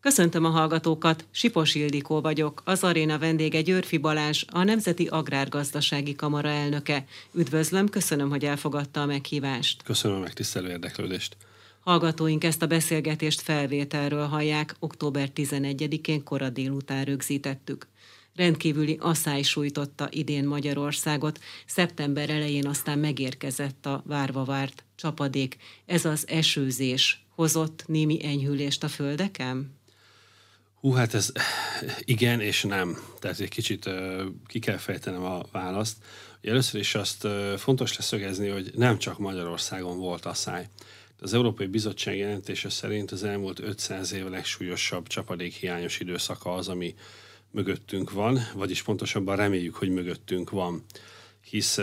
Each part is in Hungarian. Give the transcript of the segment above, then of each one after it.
Köszöntöm a hallgatókat, Sipos Ildikó vagyok, az aréna vendége Györfi Balázs, a Nemzeti Agrárgazdasági Kamara elnöke. Üdvözlöm, köszönöm, hogy elfogadta a meghívást. Köszönöm a megtisztelő érdeklődést. Hallgatóink ezt a beszélgetést felvételről hallják, október 11-én kora délután rögzítettük. Rendkívüli asszály sújtotta idén Magyarországot, szeptember elején aztán megérkezett a várva várt csapadék. Ez az esőzés hozott némi enyhülést a földeken? Hú, hát ez igen és nem. Tehát egy kicsit uh, ki kell fejtenem a választ. Először is azt uh, fontos leszögezni, hogy nem csak Magyarországon volt asszály. Az Európai Bizottság jelentése szerint az elmúlt 500 év legsúlyosabb csapadékhiányos időszaka az, ami mögöttünk van, vagyis pontosabban reméljük, hogy mögöttünk van. Hisz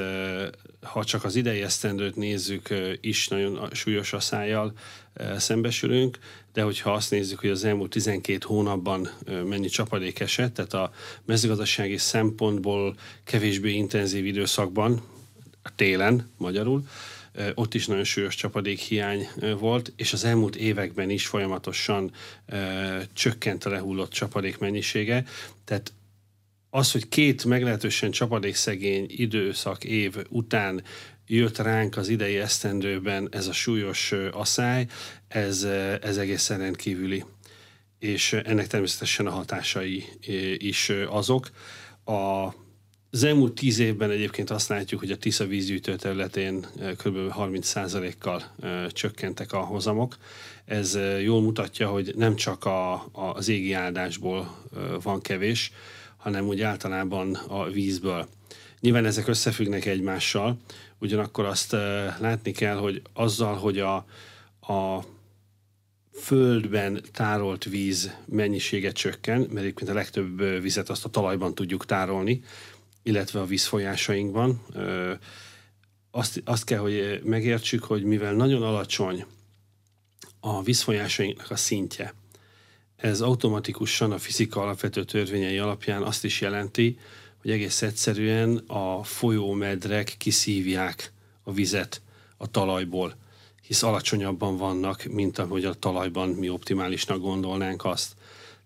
ha csak az idei esztendőt nézzük, is nagyon súlyos asszájjal szembesülünk, de hogyha azt nézzük, hogy az elmúlt 12 hónapban mennyi csapadék esett, tehát a mezőgazdasági szempontból kevésbé intenzív időszakban, télen magyarul, ott is nagyon súlyos csapadékhiány volt, és az elmúlt években is folyamatosan csökkent a lehullott csapadék mennyisége, tehát az, hogy két meglehetősen csapadékszegény időszak év után jött ránk az idei esztendőben ez a súlyos asszály, ez, ez egészen rendkívüli. És ennek természetesen a hatásai is azok. A az elmúlt tíz évben egyébként azt látjuk, hogy a Tisza vízgyűjtő területén kb. 30%-kal csökkentek a hozamok. Ez jól mutatja, hogy nem csak a, a, az égi áldásból van kevés, hanem úgy általában a vízből. Nyilván ezek összefüggnek egymással, ugyanakkor azt látni kell, hogy azzal, hogy a, a földben tárolt víz mennyisége csökken, mert egyébként a legtöbb vizet azt a talajban tudjuk tárolni, illetve a vízfolyásainkban. Azt, azt kell, hogy megértsük, hogy mivel nagyon alacsony a vízfolyásainknak a szintje, ez automatikusan a fizika alapvető törvényei alapján azt is jelenti, hogy egész egyszerűen a folyómedrek kiszívják a vizet a talajból, hisz alacsonyabban vannak, mint ahogy a talajban mi optimálisnak gondolnánk azt.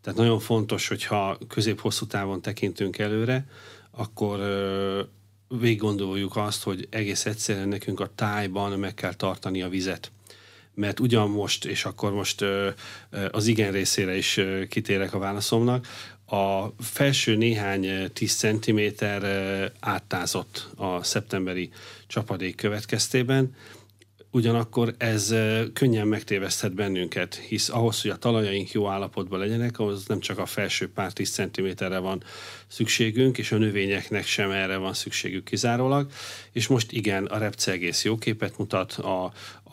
Tehát nagyon fontos, hogyha közép-hosszú távon tekintünk előre, akkor végig gondoljuk azt, hogy egész egyszerűen nekünk a tájban meg kell tartani a vizet mert ugyan most, és akkor most az igen részére is kitérek a válaszomnak, a felső néhány 10 cm áttázott a szeptemberi csapadék következtében, Ugyanakkor ez könnyen megtéveszthet bennünket, hisz ahhoz, hogy a talajaink jó állapotban legyenek, ahhoz nem csak a felső pár tíz centiméterre van szükségünk, és a növényeknek sem erre van szükségük kizárólag. És most igen, a repce egész jó képet mutat, a,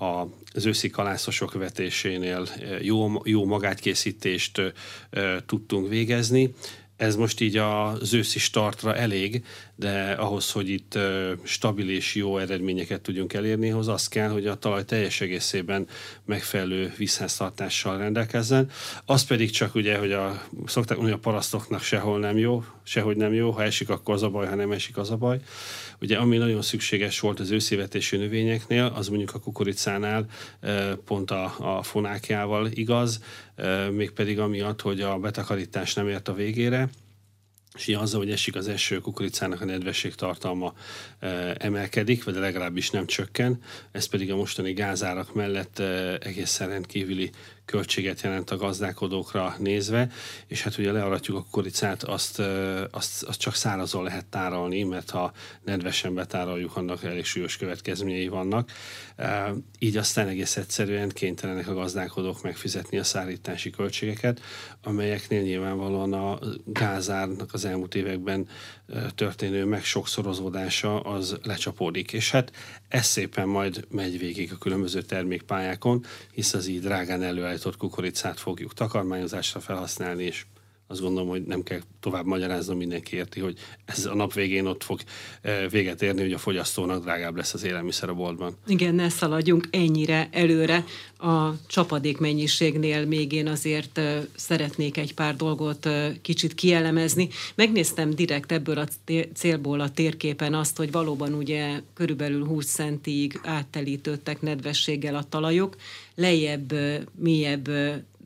a, az őszi kalászosok vetésénél jó, jó magátkészítést e, tudtunk végezni, ez most így az őszi startra elég, de ahhoz, hogy itt stabil és jó eredményeket tudjunk elérni, ahhoz az kell, hogy a talaj teljes egészében megfelelő vízháztartással rendelkezzen. Az pedig csak ugye, hogy a, szokták mondani, a parasztoknak sehol nem jó, sehogy nem jó, ha esik, akkor az a baj, ha nem esik, az a baj. Ugye ami nagyon szükséges volt az őszévetésű növényeknél, az mondjuk a kukoricánál pont a, a fonákjával igaz, mégpedig amiatt, hogy a betakarítás nem ért a végére, és így azzal, hogy esik az eső, kukoricának a nedvesség tartalma e, emelkedik, vagy legalábbis nem csökken, ez pedig a mostani gázárak mellett e, egészen rendkívüli költséget jelent a gazdálkodókra nézve, és hát ugye learatjuk a kukoricát, azt, azt, azt csak szárazon lehet tárolni, mert ha nedvesen betároljuk, annak elég súlyos következményei vannak. Így aztán egész egyszerűen kénytelenek a gazdálkodók megfizetni a szállítási költségeket, amelyeknél nyilvánvalóan a gázárnak az elmúlt években történő meg sokszorozódása az lecsapódik. És hát ez szépen majd megy végig a különböző termékpályákon, hisz az így drágán előállított kukoricát fogjuk takarmányozásra felhasználni, és azt gondolom, hogy nem kell tovább magyaráznom, mindenki érti, hogy ez a nap végén ott fog eh, véget érni, hogy a fogyasztónak drágább lesz az élelmiszer a boltban. Igen, ne szaladjunk ennyire előre. A csapadék mennyiségnél még én azért eh, szeretnék egy pár dolgot eh, kicsit kielemezni. Megnéztem direkt ebből a célból a térképen azt, hogy valóban ugye körülbelül 20 centig áttelítődtek nedvességgel a talajok, lejjebb, mélyebb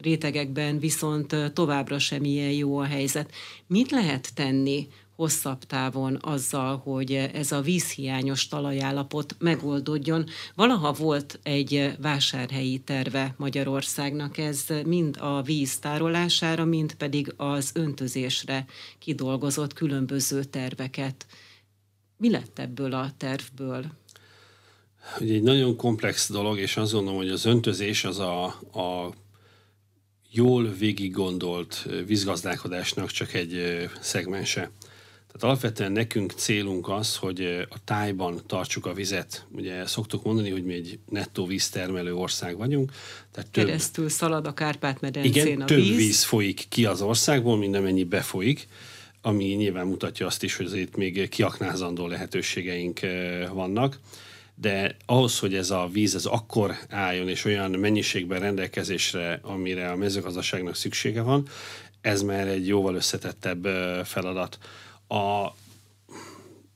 rétegekben viszont továbbra sem ilyen jó a helyzet. Mit lehet tenni hosszabb távon azzal, hogy ez a vízhiányos talajállapot megoldódjon. Valaha volt egy vásárhelyi terve Magyarországnak, ez mind a víz tárolására, mind pedig az öntözésre kidolgozott különböző terveket. Mi lett ebből a tervből? Ugye egy nagyon komplex dolog, és azt gondolom, hogy az öntözés az a, a jól végig gondolt vízgazdálkodásnak csak egy szegmense. Tehát alapvetően nekünk célunk az, hogy a tájban tartsuk a vizet. Ugye szoktuk mondani, hogy mi egy nettó víztermelő ország vagyunk. Tehát több, Keresztül szalad a Kárpát-medencén igen, a több víz. víz folyik ki az országból, mint amennyi befolyik ami nyilván mutatja azt is, hogy azért még kiaknázandó lehetőségeink vannak de ahhoz, hogy ez a víz ez akkor álljon, és olyan mennyiségben rendelkezésre, amire a mezőgazdaságnak szüksége van, ez már egy jóval összetettebb feladat. A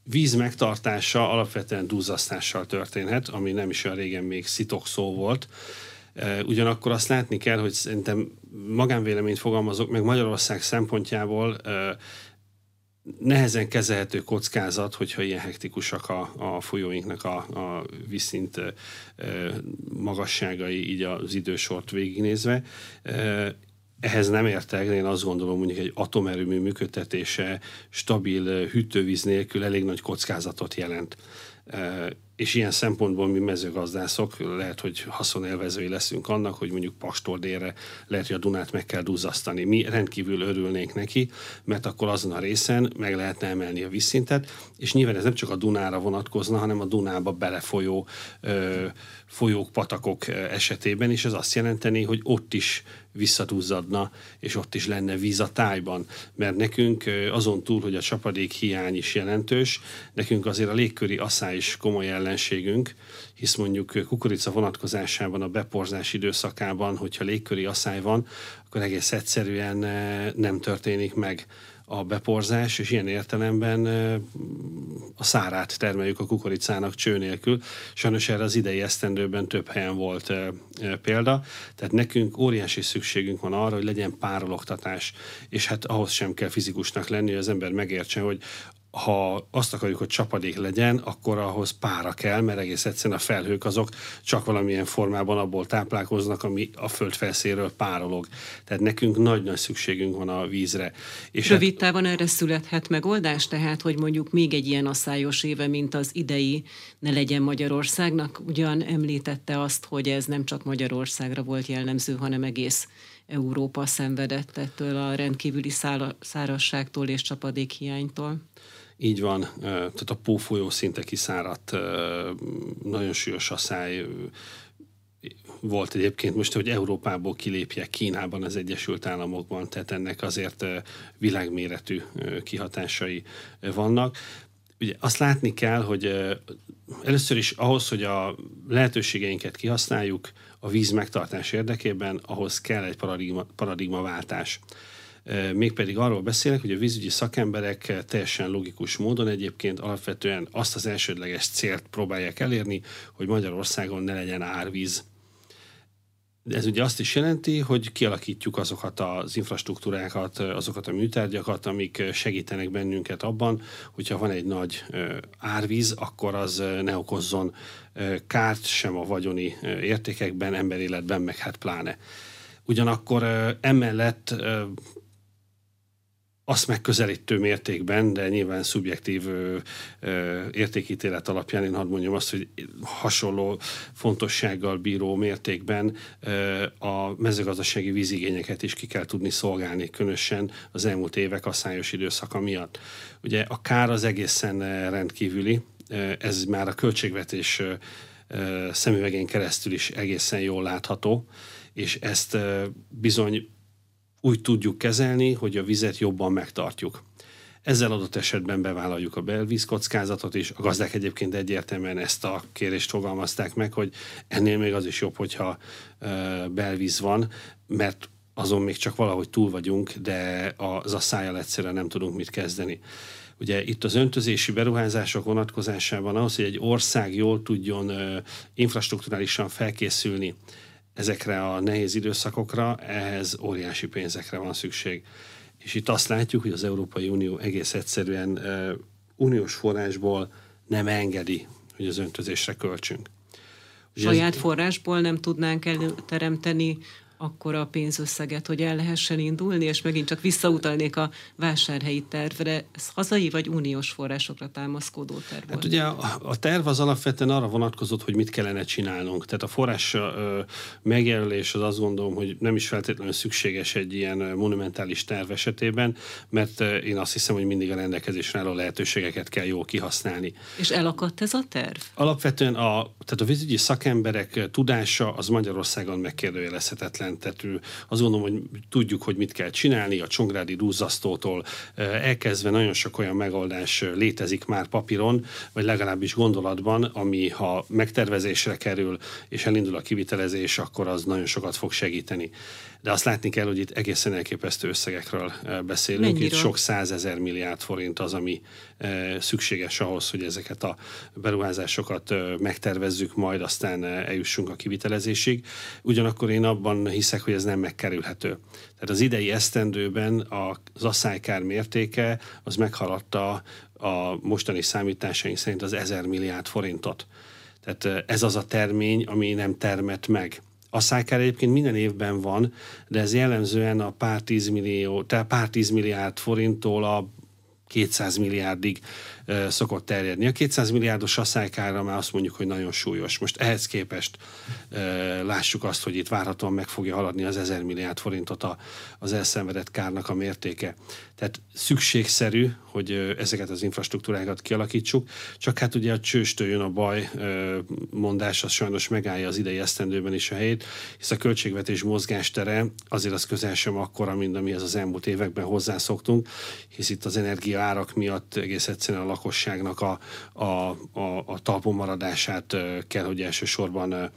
víz megtartása alapvetően duzzasztással történhet, ami nem is olyan régen még szitok szó volt. Ugyanakkor azt látni kell, hogy szerintem magánvéleményt fogalmazok, meg Magyarország szempontjából nehezen kezelhető kockázat, hogyha ilyen hektikusak a, a folyóinknak a, a vízszint magasságai, így az idősort végignézve. Ehhez nem értek, de én azt gondolom, mondjuk egy atomerőmű működtetése stabil hűtővíz nélkül elég nagy kockázatot jelent és ilyen szempontból mi mezőgazdászok lehet, hogy haszonélvezői leszünk annak, hogy mondjuk Pastól délre lehet, hogy a Dunát meg kell duzzasztani. Mi rendkívül örülnénk neki, mert akkor azon a részen meg lehetne emelni a vízszintet, és nyilván ez nem csak a Dunára vonatkozna, hanem a Dunába belefolyó ö, folyók, patakok esetében, és ez azt jelenteni, hogy ott is visszatúzzadna, és ott is lenne víz a tájban. Mert nekünk azon túl, hogy a csapadék hiány is jelentős, nekünk azért a légköri asszály is komoly ellenségünk, hisz mondjuk kukorica vonatkozásában a beporzás időszakában, hogyha légköri asszály van, akkor egész egyszerűen nem történik meg a beporzás, és ilyen értelemben a szárát termeljük a kukoricának cső nélkül. Sajnos erre az idei esztendőben több helyen volt példa, tehát nekünk óriási szükségünk van arra, hogy legyen párologtatás, és hát ahhoz sem kell fizikusnak lenni, hogy az ember megértse, hogy ha azt akarjuk, hogy csapadék legyen, akkor ahhoz pára kell, mert egész egyszerűen a felhők azok csak valamilyen formában abból táplálkoznak, ami a föld felszéről párolog. Tehát nekünk nagy-nagy szükségünk van a vízre. És Rövid hát... távon erre születhet megoldás, tehát, hogy mondjuk még egy ilyen asszályos éve, mint az idei, ne legyen Magyarországnak. Ugyan említette azt, hogy ez nem csak Magyarországra volt jellemző, hanem egész Európa szenvedett ettől a rendkívüli szárazságtól és csapadékhiánytól. Így van, tehát a pófolyó szinte kiszáradt, nagyon súlyos asszály volt egyébként most, hogy Európából kilépjek Kínában, az Egyesült Államokban, tehát ennek azért világméretű kihatásai vannak. Ugye azt látni kell, hogy először is ahhoz, hogy a lehetőségeinket kihasználjuk a víz megtartás érdekében, ahhoz kell egy paradigma, paradigmaváltás mégpedig arról beszélek, hogy a vízügyi szakemberek teljesen logikus módon egyébként alapvetően azt az elsődleges célt próbálják elérni, hogy Magyarországon ne legyen árvíz. Ez ugye azt is jelenti, hogy kialakítjuk azokat az infrastruktúrákat, azokat a műtárgyakat, amik segítenek bennünket abban, hogyha van egy nagy árvíz, akkor az ne okozzon kárt sem a vagyoni értékekben, emberéletben, meg hát pláne. Ugyanakkor emellett azt megközelítő mértékben, de nyilván szubjektív ö, ö, értékítélet alapján én hadd mondjam azt, hogy hasonló fontossággal bíró mértékben ö, a mezőgazdasági vízigényeket is ki kell tudni szolgálni, különösen az elmúlt évek asszályos időszaka miatt. Ugye a kár az egészen rendkívüli, ez már a költségvetés szemüvegén keresztül is egészen jól látható, és ezt bizony úgy tudjuk kezelni, hogy a vizet jobban megtartjuk. Ezzel adott esetben bevállaljuk a belvízkockázatot is. A gazdák egyébként egyértelműen ezt a kérést fogalmazták meg, hogy ennél még az is jobb, hogyha belvíz van, mert azon még csak valahogy túl vagyunk, de az a szájjal egyszerűen nem tudunk mit kezdeni. Ugye itt az öntözési beruházások vonatkozásában ahhoz, hogy egy ország jól tudjon infrastruktúrálisan felkészülni ezekre a nehéz időszakokra, ehhez óriási pénzekre van szükség. És itt azt látjuk, hogy az Európai Unió egész egyszerűen uh, uniós forrásból nem engedi, hogy az öntözésre költsünk. Saját ez... forrásból nem tudnánk előteremteni akkor a pénzösszeget, hogy el lehessen indulni, és megint csak visszautalnék a vásárhelyi tervre. Ez hazai vagy uniós forrásokra támaszkodó terv? Hát ugye a, a terv az alapvetően arra vonatkozott, hogy mit kellene csinálnunk. Tehát a forrás ö, megjelölés az azt gondolom, hogy nem is feltétlenül szükséges egy ilyen monumentális terv esetében, mert én azt hiszem, hogy mindig a rendelkezésre álló lehetőségeket kell jól kihasználni. És elakadt ez a terv? Alapvetően a, tehát a vízügyi szakemberek tudása az Magyarországon megkérdőjelezhetetlen tehát azt gondolom, hogy tudjuk, hogy mit kell csinálni, a csongrádi rúzzasztótól elkezdve nagyon sok olyan megoldás létezik már papíron, vagy legalábbis gondolatban, ami ha megtervezésre kerül, és elindul a kivitelezés, akkor az nagyon sokat fog segíteni de azt látni kell, hogy itt egészen elképesztő összegekről beszélünk. Mennyiről? Itt sok százezer milliárd forint az, ami szükséges ahhoz, hogy ezeket a beruházásokat megtervezzük, majd aztán eljussunk a kivitelezésig. Ugyanakkor én abban hiszek, hogy ez nem megkerülhető. Tehát az idei esztendőben az asszálykár mértéke az meghaladta a mostani számításaink szerint az ezer milliárd forintot. Tehát ez az a termény, ami nem termet meg. A szájkár egyébként minden évben van, de ez jellemzően a pár tízmillió, tehát pár tízmilliárd forinttól a 200 milliárdig szokott terjedni. A 200 milliárdos asszálykára már azt mondjuk, hogy nagyon súlyos. Most ehhez képest lássuk azt, hogy itt várhatóan meg fogja haladni az 1000 milliárd forintot a, az elszenvedett kárnak a mértéke. Tehát szükségszerű, hogy ezeket az infrastruktúrákat kialakítsuk, csak hát ugye a csőstől jön a baj mondás, az sajnos megállja az idei esztendőben is a helyét, hisz a költségvetés mozgástere azért az közel sem akkora, mint amihez az elmúlt években hozzászoktunk, hisz itt az energia árak miatt egész egyszerűen a lakosságnak a, a, a, a talpon maradását kell, hogy elsősorban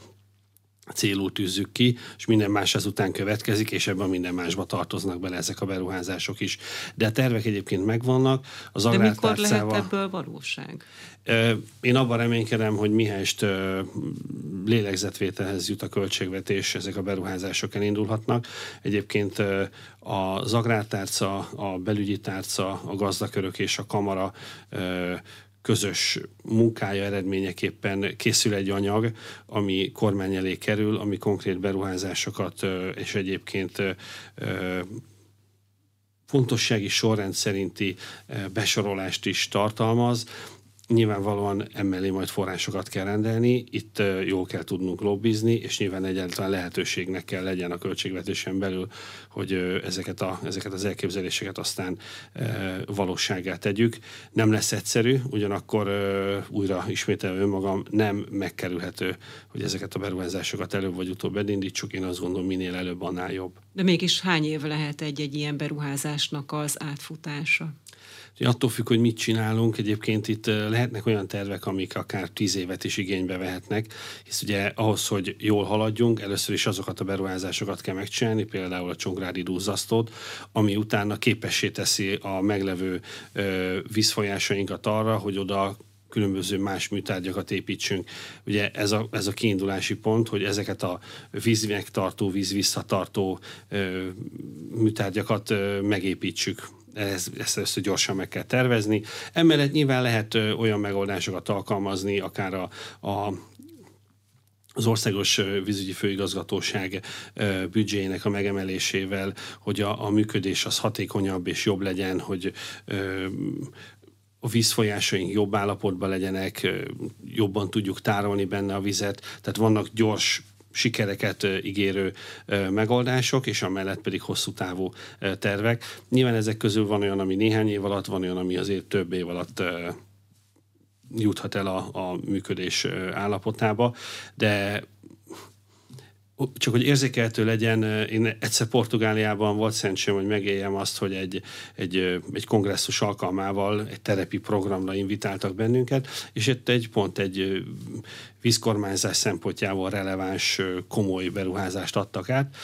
célú tűzzük ki, és minden más ezután következik, és ebben minden másba tartoznak bele ezek a beruházások is. De a tervek egyébként megvannak. Az De mikor lehet ebből valóság? Én abban reménykedem, hogy mihelyest lélegzetvételhez jut a költségvetés, ezek a beruházások elindulhatnak. Egyébként az agrártárca, a belügyi tárca, a gazdakörök és a kamara közös munkája eredményeképpen készül egy anyag, ami kormány elé kerül, ami konkrét beruházásokat és egyébként fontossági sorrend szerinti besorolást is tartalmaz, Nyilvánvalóan emellé majd forrásokat kell rendelni, itt jól kell tudnunk lobbizni, és nyilván egyáltalán lehetőségnek kell legyen a költségvetésen belül, hogy ezeket, a, ezeket az elképzeléseket aztán valóságá tegyük. Nem lesz egyszerű, ugyanakkor újra ismételve önmagam nem megkerülhető, hogy ezeket a beruházásokat előbb vagy utóbb elindítsuk. Én azt gondolom, minél előbb, annál jobb. De mégis hány év lehet egy-egy ilyen beruházásnak az átfutása? Attól függ, hogy mit csinálunk. Egyébként itt lehetnek olyan tervek, amik akár tíz évet is igénybe vehetnek, hisz ugye ahhoz, hogy jól haladjunk, először is azokat a beruházásokat kell megcsinálni, például a Csongrádi dúzzasztót, ami utána képessé teszi a meglevő vízfolyásainkat arra, hogy oda különböző más műtárgyakat építsünk. Ugye ez a, ez a kiindulási pont, hogy ezeket a vízmegtartó, víz visszatartó műtárgyakat ö, megépítsük ez, ezt először gyorsan meg kell tervezni. Emellett nyilván lehet olyan megoldásokat alkalmazni, akár a, a az Országos Vízügyi Főigazgatóság büdzséjének a megemelésével, hogy a, a működés az hatékonyabb és jobb legyen, hogy a vízfolyásaink jobb állapotban legyenek, jobban tudjuk tárolni benne a vizet, tehát vannak gyors sikereket ígérő megoldások, és amellett pedig hosszú távú tervek. Nyilván ezek közül van olyan, ami néhány év alatt, van olyan, ami azért több év alatt juthat el a, a működés állapotába, de csak hogy érzékelhető legyen, én egyszer Portugáliában volt szerencsém, hogy megéljem azt, hogy egy, egy, egy kongresszus alkalmával egy terepi programra invitáltak bennünket, és itt egy pont egy vízkormányzás szempontjából releváns, komoly beruházást adtak át,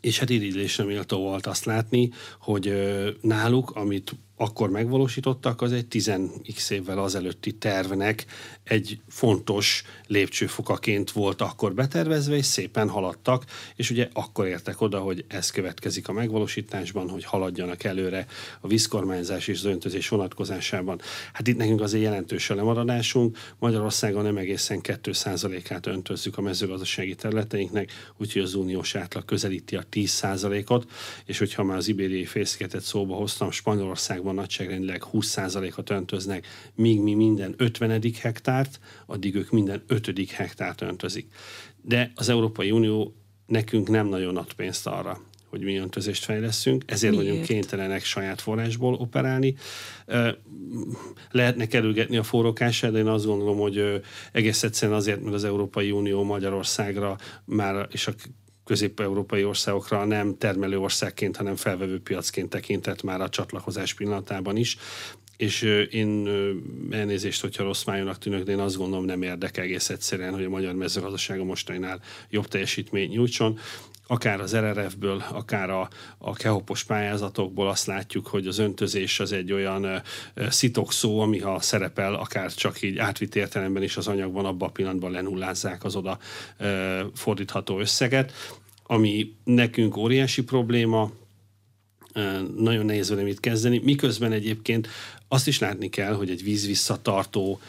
és hát irigylésre méltó volt azt látni, hogy náluk, amit akkor megvalósítottak, az egy 10x évvel azelőtti tervnek egy fontos lépcsőfokaként volt akkor betervezve, és szépen haladtak, és ugye akkor értek oda, hogy ez következik a megvalósításban, hogy haladjanak előre a vízkormányzás és az öntözés vonatkozásában. Hát itt nekünk azért jelentős a lemaradásunk. Magyarországon nem egészen 2%-át öntözzük a mezőgazdasági területeinknek, úgyhogy az uniós átlag közelíti a 10%-ot, és hogyha már az ibériai félszigetet szóba hoztam, Spanyolországban nagyságrendileg 20%-ot öntöznek, míg mi minden 50. hektárt, addig ők minden 5. hektárt öntözik. De az Európai Unió nekünk nem nagyon ad pénzt arra, hogy mi öntözést fejleszünk, ezért Miért? vagyunk kénytelenek saját forrásból operálni. Lehetne kerülgetni a forrókását, de én azt gondolom, hogy egész egyszerűen azért, mert az Európai Unió Magyarországra már és a közép-európai országokra nem termelő országként, hanem felvevő piacként tekintett már a csatlakozás pillanatában is. És én elnézést, hogyha rossz májónak tűnök, de én azt gondolom nem érdekel egész egyszerűen, hogy a magyar mezőgazdasága mostaninál jobb teljesítményt nyújtson akár az RRF-ből, akár a, a kehopos pályázatokból azt látjuk, hogy az öntözés az egy olyan szitok szó, ami ha szerepel, akár csak így átvitt értelemben is az anyagban, abban a pillanatban lenullázzák az oda fordítható összeget, ami nekünk óriási probléma, nagyon nehéz vele mit kezdeni, miközben egyébként azt is látni kell, hogy egy vízvisszatartó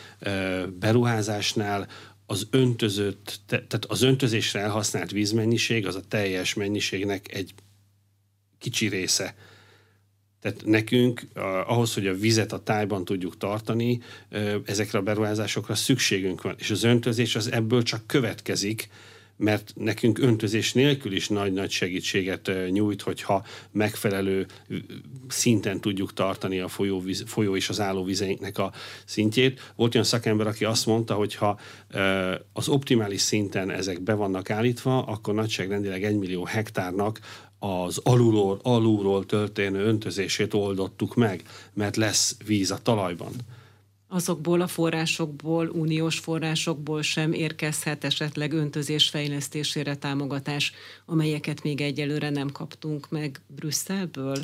beruházásnál az öntözött, tehát az öntözésre elhasznált vízmennyiség az a teljes mennyiségnek egy kicsi része. Tehát nekünk ahhoz, hogy a vizet a tájban tudjuk tartani, ezekre a beruházásokra szükségünk van. És az öntözés az ebből csak következik, mert nekünk öntözés nélkül is nagy-nagy segítséget nyújt, hogyha megfelelő szinten tudjuk tartani a folyóvíz, folyó és az állóvizeinknek a szintjét. Volt olyan szakember, aki azt mondta, hogy ha az optimális szinten ezek be vannak állítva, akkor nagyságrendileg 1 millió hektárnak az alulról, alulról történő öntözését oldottuk meg, mert lesz víz a talajban azokból a forrásokból, uniós forrásokból sem érkezhet esetleg öntözés fejlesztésére támogatás, amelyeket még egyelőre nem kaptunk meg Brüsszelből?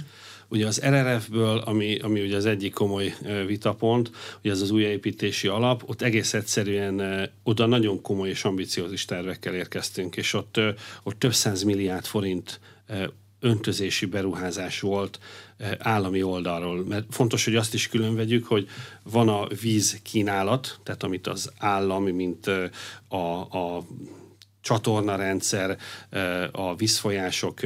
Ugye az RRF-ből, ami, ami ugye az egyik komoly vitapont, ugye ez az újjáépítési alap, ott egész egyszerűen oda nagyon komoly és ambiciózis tervekkel érkeztünk, és ott, ott több száz milliárd forint öntözési beruházás volt eh, állami oldalról. Mert fontos, hogy azt is külön vegyük, hogy van a víz kínálat, tehát amit az állami, mint eh, a, a csatornarendszer, eh, a vízfolyások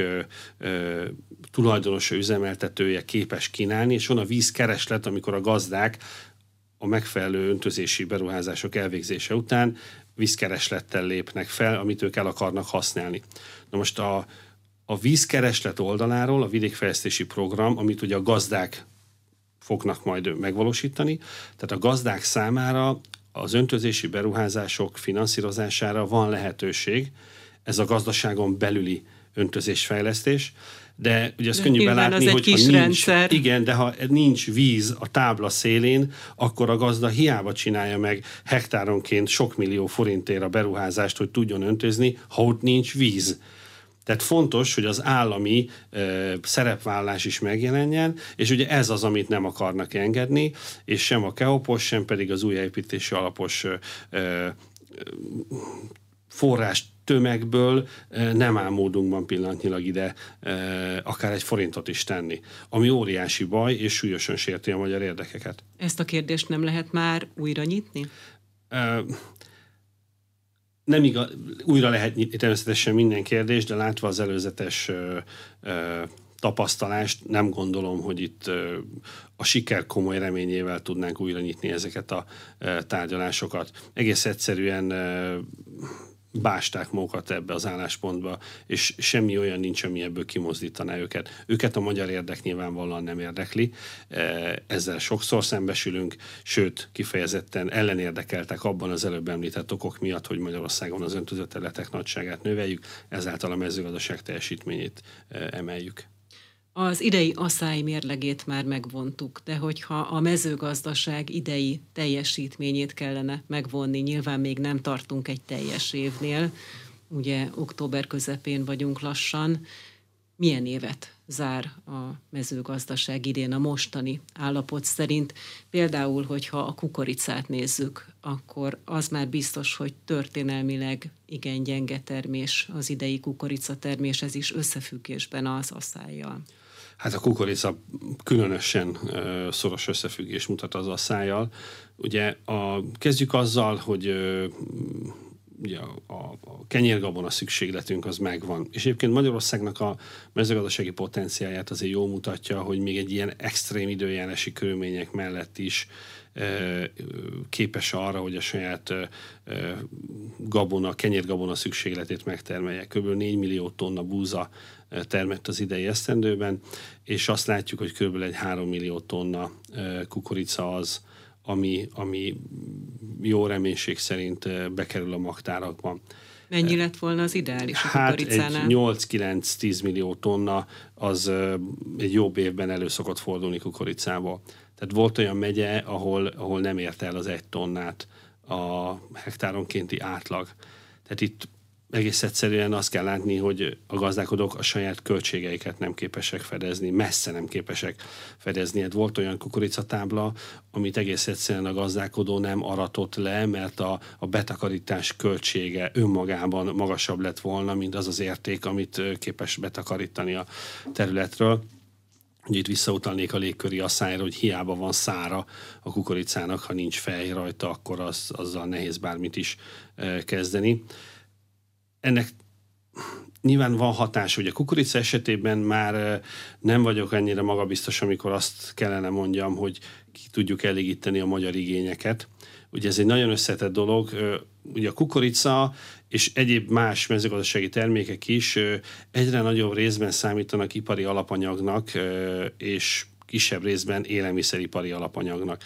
tulajdonosa, üzemeltetője képes kínálni, és van a vízkereslet, amikor a gazdák a megfelelő öntözési beruházások elvégzése után vízkereslettel lépnek fel, amit ők el akarnak használni. Na most a, a vízkereslet oldaláról a vidékfejlesztési program, amit ugye a gazdák fognak majd megvalósítani, tehát a gazdák számára az öntözési beruházások finanszírozására van lehetőség, ez a gazdaságon belüli öntözésfejlesztés, de ugye azt könnyű belátni, hogy ha nincs, rendszer. igen, de ha nincs víz a tábla szélén, akkor a gazda hiába csinálja meg hektáronként sok millió forintért a beruházást, hogy tudjon öntözni, ha ott nincs víz. Tehát fontos, hogy az állami ö, szerepvállás is megjelenjen, és ugye ez az, amit nem akarnak engedni, és sem a Keopos, sem pedig az újjáépítési alapos ö, ö, forrás tömegből nem áll módunkban pillanatnyilag ide akár egy forintot is tenni, ami óriási baj, és súlyosan sérti a magyar érdekeket. Ezt a kérdést nem lehet már újra nyitni? Nem igaz, újra lehet nyitni természetesen minden kérdés, de látva az előzetes ö, ö, tapasztalást, nem gondolom, hogy itt ö, a siker komoly reményével tudnánk újra nyitni ezeket a ö, tárgyalásokat. Egész egyszerűen ö, básták magukat ebbe az álláspontba, és semmi olyan nincs, ami ebből kimozdítaná őket. Őket a magyar érdek nyilvánvalóan nem érdekli, e, ezzel sokszor szembesülünk, sőt, kifejezetten ellenérdekeltek abban az előbb említett okok miatt, hogy Magyarországon az öntözött területek nagyságát növeljük, ezáltal a mezőgazdaság teljesítményét e, emeljük. Az idei asszály mérlegét már megvontuk, de hogyha a mezőgazdaság idei teljesítményét kellene megvonni, nyilván még nem tartunk egy teljes évnél, ugye október közepén vagyunk lassan, milyen évet zár a mezőgazdaság idén a mostani állapot szerint. Például, hogyha a kukoricát nézzük, akkor az már biztos, hogy történelmileg igen gyenge termés az idei kukoricatermés, ez is összefüggésben az asszájjal. Hát a kukorica különösen szoros összefüggés mutat az asszájjal. Ugye a, kezdjük azzal, hogy ugye a, a, a kenyérgabona szükségletünk az megvan. És egyébként Magyarországnak a mezőgazdasági potenciáját azért jól mutatja, hogy még egy ilyen extrém időjárási körülmények mellett is képes arra, hogy a saját gabona, kenyérgabona szükségletét megtermelje. Kb. 4 millió tonna búza termett az idei esztendőben, és azt látjuk, hogy kb. egy 3 millió tonna kukorica az, ami, ami jó reménység szerint bekerül a magtárakban. Mennyi lett volna az ideális a hát egy 8-9-10 millió tonna az egy jobb évben elő szokott fordulni kukoricából. Tehát volt olyan megye, ahol, ahol nem ért el az egy tonnát a hektáronkénti átlag. Tehát itt egész egyszerűen azt kell látni, hogy a gazdálkodók a saját költségeiket nem képesek fedezni, messze nem képesek fedezni. Hát volt olyan kukoricatábla, amit egész egyszerűen a gazdálkodó nem aratott le, mert a, a betakarítás költsége önmagában magasabb lett volna, mint az az érték, amit képes betakarítani a területről. Ugye itt visszautalnék a légköri asszályra, hogy hiába van szára a kukoricának, ha nincs fej rajta, akkor az, azzal nehéz bármit is kezdeni ennek nyilván van hatás, a kukorica esetében már nem vagyok ennyire magabiztos, amikor azt kellene mondjam, hogy ki tudjuk elégíteni a magyar igényeket. Ugye ez egy nagyon összetett dolog. Ugye a kukorica és egyéb más mezőgazdasági termékek is egyre nagyobb részben számítanak ipari alapanyagnak, és kisebb részben élelmiszeripari alapanyagnak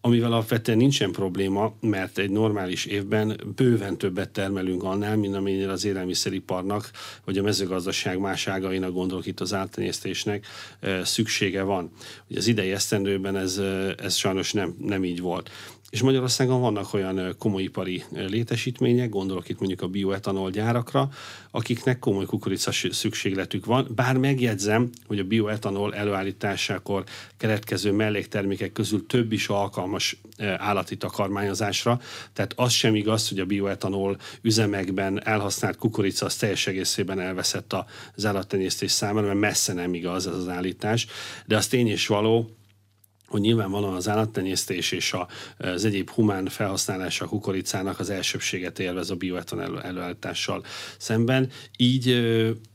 amivel alapvetően nincsen probléma, mert egy normális évben bőven többet termelünk annál, mint amennyire az élelmiszeriparnak, vagy a mezőgazdaság más ágainak, gondolok itt az áttenyésztésnek, szüksége van. Ugye az idei esztendőben ez, ez sajnos nem, nem így volt. És Magyarországon vannak olyan komolyipari létesítmények, gondolok itt mondjuk a bioetanol gyárakra, akiknek komoly kukorica szükségletük van, bár megjegyzem, hogy a bioetanol előállításakor keletkező melléktermékek közül több is alkalmas állati takarmányozásra, tehát az sem igaz, hogy a bioetanol üzemekben elhasznált kukorica az teljes egészében elveszett az állattenyésztés számára, mert messze nem igaz ez az állítás, de az tény és való, hogy nyilvánvalóan az állattenyésztés és az egyéb humán felhasználása a kukoricának az elsőbséget élvez a bioetan elő, előállítással szemben. Így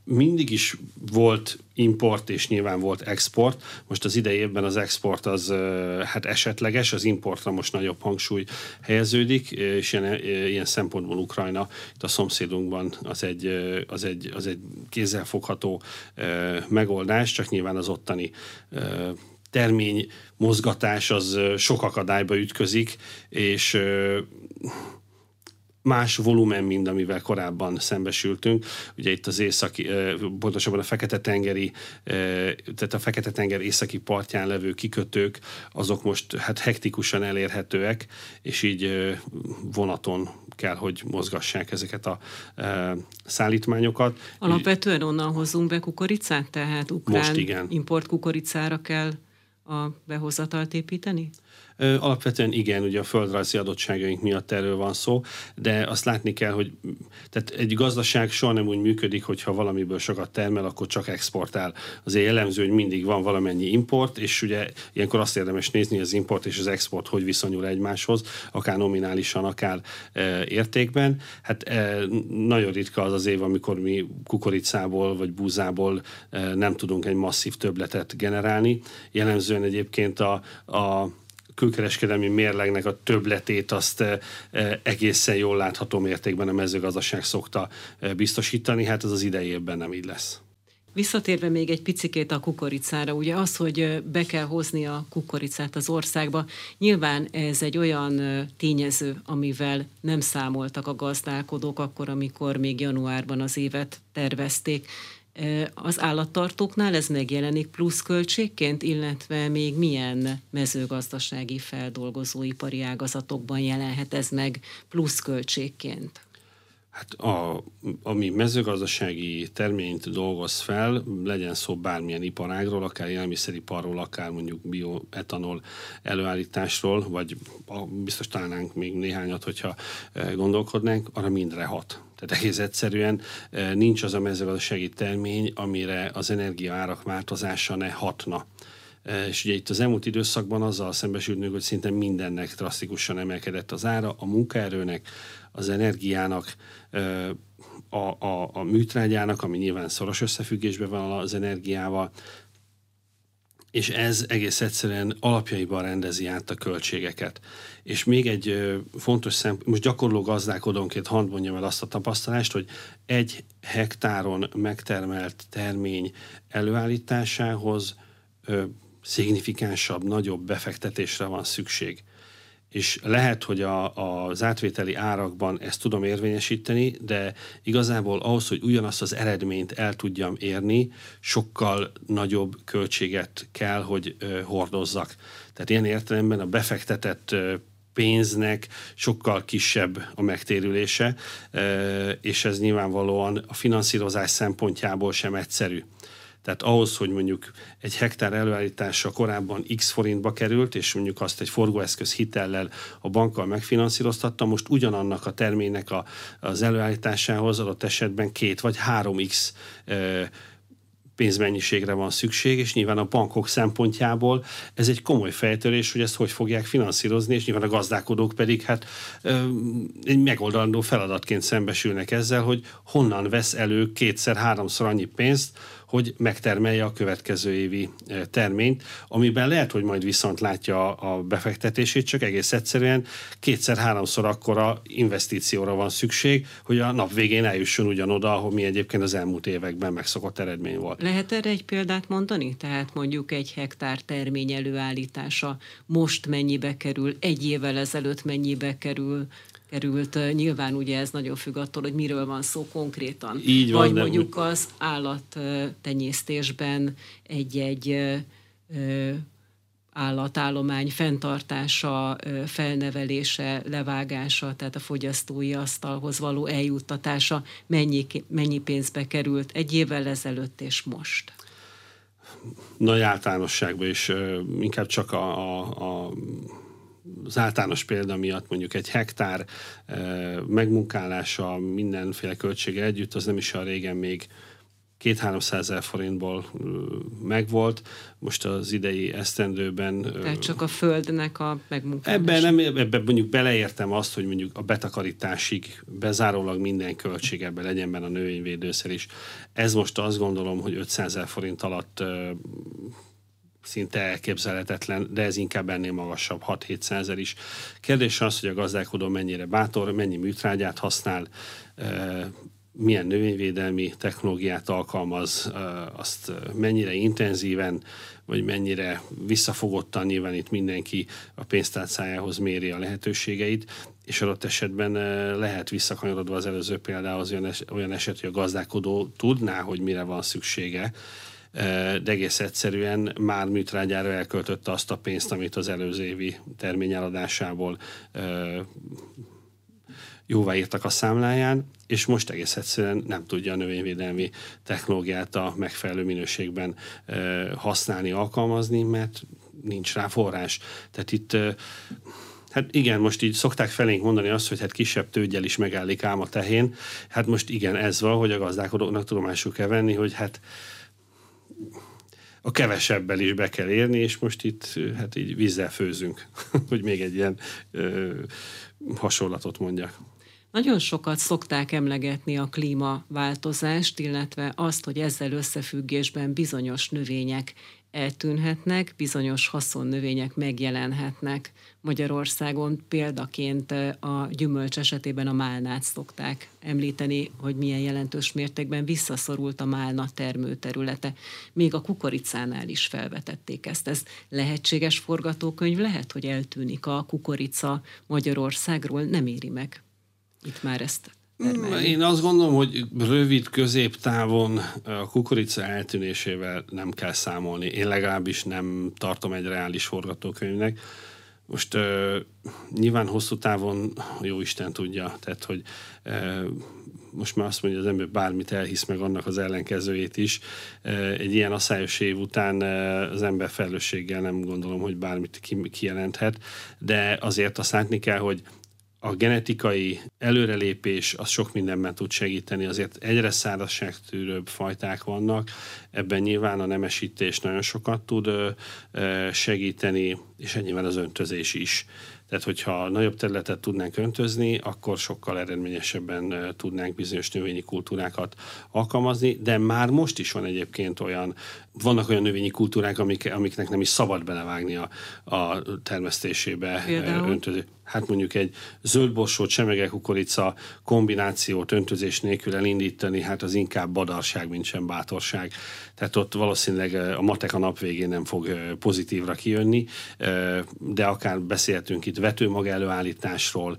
mindig is volt import és nyilván volt export. Most az idei évben az export az hát esetleges, az importra most nagyobb hangsúly helyeződik, és ilyen, ilyen szempontból Ukrajna itt a szomszédunkban az egy, az egy, az egy kézzelfogható megoldás, csak nyilván az ottani termény mozgatás az sok akadályba ütközik, és más volumen, mint amivel korábban szembesültünk. Ugye itt az északi, pontosabban a Fekete-tengeri, tehát a Fekete-tenger északi partján levő kikötők, azok most hát hektikusan elérhetőek, és így vonaton kell, hogy mozgassák ezeket a szállítmányokat. Alapvetően onnan hozunk be kukoricát, tehát ukrán most igen. import kukoricára kell a behozatalt építeni? Alapvetően igen, ugye a földrajzi adottságaink miatt erről van szó, de azt látni kell, hogy tehát egy gazdaság soha nem úgy működik, hogyha valamiből sokat termel, akkor csak exportál. Azért jellemző, hogy mindig van valamennyi import, és ugye ilyenkor azt érdemes nézni, az import és az export hogy viszonyul egymáshoz, akár nominálisan, akár e, értékben. Hát e, nagyon ritka az az év, amikor mi kukoricából vagy búzából e, nem tudunk egy masszív töbletet generálni. Jellemzően egyébként a, a külkereskedelmi mérlegnek a többletét azt eh, eh, egészen jól látható mértékben a mezőgazdaság szokta eh, biztosítani, hát ez az idei évben nem így lesz. Visszatérve még egy picikét a kukoricára, ugye az, hogy be kell hozni a kukoricát az országba, nyilván ez egy olyan tényező, amivel nem számoltak a gazdálkodók akkor, amikor még januárban az évet tervezték. Az állattartóknál ez megjelenik pluszköltségként, illetve még milyen mezőgazdasági feldolgozóipari ágazatokban jelenhet ez meg pluszköltségként? Hát a, ami mezőgazdasági terményt dolgoz fel, legyen szó bármilyen iparágról, akár élelmiszeriparról, akár mondjuk bioetanol előállításról, vagy biztos találnánk még néhányat, hogyha e, gondolkodnánk, arra mindre hat. Tehát egész egyszerűen nincs az a mezőgazdasági termény, amire az energiaárak változása ne hatna. És ugye itt az elmúlt időszakban azzal szembesültünk, hogy szinte mindennek drasztikusan emelkedett az ára, a munkaerőnek, az energiának, a, a, a műtrágyának, ami nyilván szoros összefüggésben van az energiával, és ez egész egyszerűen alapjaiban rendezi át a költségeket. És még egy fontos szempont, most gyakorló gazdálkodónként hadd mondjam el azt a tapasztalást, hogy egy hektáron megtermelt termény előállításához ö, szignifikánsabb, nagyobb befektetésre van szükség és lehet, hogy a, az átvételi árakban ezt tudom érvényesíteni, de igazából ahhoz, hogy ugyanazt az eredményt el tudjam érni, sokkal nagyobb költséget kell, hogy ö, hordozzak. Tehát ilyen értelemben a befektetett ö, pénznek sokkal kisebb a megtérülése, és ez nyilvánvalóan a finanszírozás szempontjából sem egyszerű. Tehát ahhoz, hogy mondjuk egy hektár előállítása korábban x forintba került, és mondjuk azt egy forgóeszköz hitellel a bankkal megfinanszíroztatta, most ugyanannak a terménynek a, az előállításához adott esetben két vagy három x pénzmennyiségre van szükség, és nyilván a bankok szempontjából ez egy komoly fejtörés, hogy ezt hogy fogják finanszírozni, és nyilván a gazdálkodók pedig hát egy megoldandó feladatként szembesülnek ezzel, hogy honnan vesz elő kétszer-háromszor annyi pénzt, hogy megtermelje a következő évi e, terményt, amiben lehet, hogy majd viszont látja a befektetését, csak egész egyszerűen kétszer-háromszor akkora investícióra van szükség, hogy a nap végén eljusson ugyanoda, ahol mi egyébként az elmúlt években megszokott eredmény volt. Lehet erre egy példát mondani? Tehát mondjuk egy hektár termény előállítása most mennyibe kerül, egy évvel ezelőtt mennyibe kerül, került. Nyilván ugye ez nagyon függ attól, hogy miről van szó konkrétan. Így van, Vagy mondjuk az állattenyésztésben egy-egy állatállomány fenntartása, felnevelése, levágása, tehát a fogyasztói asztalhoz való eljuttatása mennyi, mennyi pénzbe került egy évvel ezelőtt és most? Nagy általánosságban is inkább csak a, a, a az általános példa miatt mondjuk egy hektár megmunkálása mindenféle költsége együtt, az nem is a régen még két 300 ezer forintból megvolt, most az idei esztendőben... Tehát csak a földnek a megmunkálása. Ebben, nem, ebben mondjuk beleértem azt, hogy mondjuk a betakarításig bezárólag minden költség ebben legyen benne a növényvédőszer is. Ez most azt gondolom, hogy 500 ezer forint alatt szinte elképzelhetetlen, de ez inkább ennél magasabb, 6-7 százer is. Kérdés az, hogy a gazdálkodó mennyire bátor, mennyi műtrágyát használ, milyen növényvédelmi technológiát alkalmaz, azt mennyire intenzíven, vagy mennyire visszafogottan nyilván itt mindenki a pénztárcájához méri a lehetőségeit, és adott esetben lehet visszakanyarodva az előző példához olyan eset, hogy a gazdálkodó tudná, hogy mire van szüksége, de egész egyszerűen már műtrágyára elköltötte azt a pénzt, amit az előző évi terményeladásából jóvá írtak a számláján, és most egész egyszerűen nem tudja a növényvédelmi technológiát a megfelelő minőségben használni, alkalmazni, mert nincs rá forrás. Tehát itt Hát igen, most így szokták felénk mondani azt, hogy hát kisebb tőgyel is megállik ám a tehén. Hát most igen, ez van, hogy a gazdálkodóknak tudomásul kell venni, hogy hát a kevesebbel is be kell érni, és most itt hát így vízzel főzünk, hogy még egy ilyen ö, hasonlatot mondjak. Nagyon sokat szokták emlegetni a klímaváltozást, illetve azt, hogy ezzel összefüggésben bizonyos növények eltűnhetnek, bizonyos haszonnövények megjelenhetnek Magyarországon. Példaként a gyümölcs esetében a málnát szokták említeni, hogy milyen jelentős mértékben visszaszorult a málna termőterülete. Még a kukoricánál is felvetették ezt. Ez lehetséges forgatókönyv? Lehet, hogy eltűnik a kukorica Magyarországról, nem éri meg itt már ezt termelni. Én azt gondolom, hogy rövid középtávon a kukorica eltűnésével nem kell számolni. Én legalábbis nem tartom egy reális forgatókönyvnek. Most uh, nyilván hosszú távon jó Isten tudja, tehát hogy uh, most már azt mondja az ember bármit elhisz meg annak az ellenkezőjét is. Egy ilyen asszályos év után az ember felelősséggel nem gondolom, hogy bármit kijelenthet, de azért azt látni kell, hogy a genetikai előrelépés az sok mindenben tud segíteni, azért egyre szárazságtűrőbb fajták vannak, ebben nyilván a nemesítés nagyon sokat tud segíteni, és nyilván az öntözés is. Tehát, hogyha nagyobb területet tudnánk öntözni, akkor sokkal eredményesebben tudnánk bizonyos növényi kultúrákat alkalmazni, de már most is van egyébként olyan, vannak olyan növényi kultúrák, amik, amiknek nem is szabad belevágni a, a termesztésébe Például? öntöző hát mondjuk egy zöldborsó, csemege kukorica kombinációt öntözés nélkül elindítani, hát az inkább badarság, mint sem bátorság. Tehát ott valószínűleg a matek a nap végén nem fog pozitívra kijönni, de akár beszélhetünk itt vetőmag előállításról,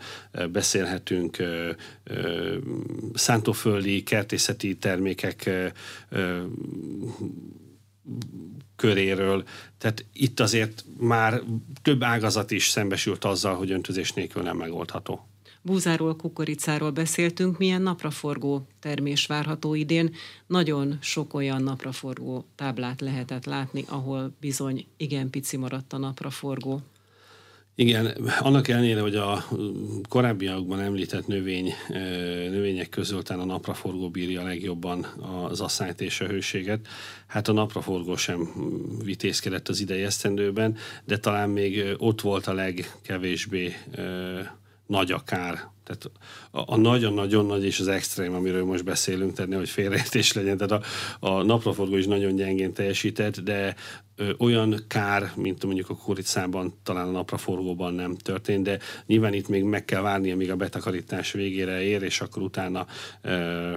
beszélhetünk szántóföldi kertészeti termékek köréről. Tehát itt azért már több ágazat is szembesült azzal, hogy öntözés nélkül nem megoldható. Búzáról, kukoricáról beszéltünk, milyen napraforgó termés várható idén. Nagyon sok olyan napraforgó táblát lehetett látni, ahol bizony igen pici maradt a napraforgó. Igen, annak ellenére, hogy a korábbiakban említett növény, növények közül a napraforgó bírja legjobban az asszályt és a hőséget, hát a napraforgó sem vitézkedett az idei esztendőben, de talán még ott volt a legkevésbé nagy a kár. Tehát a, nagyon-nagyon nagy és az extrém, amiről most beszélünk, tehát hogy félreértés legyen. Tehát a, a napraforgó is nagyon gyengén teljesített, de ö, olyan kár, mint mondjuk a kuricában, talán a napraforgóban nem történt, de nyilván itt még meg kell várni, amíg a betakarítás végére ér, és akkor utána ö,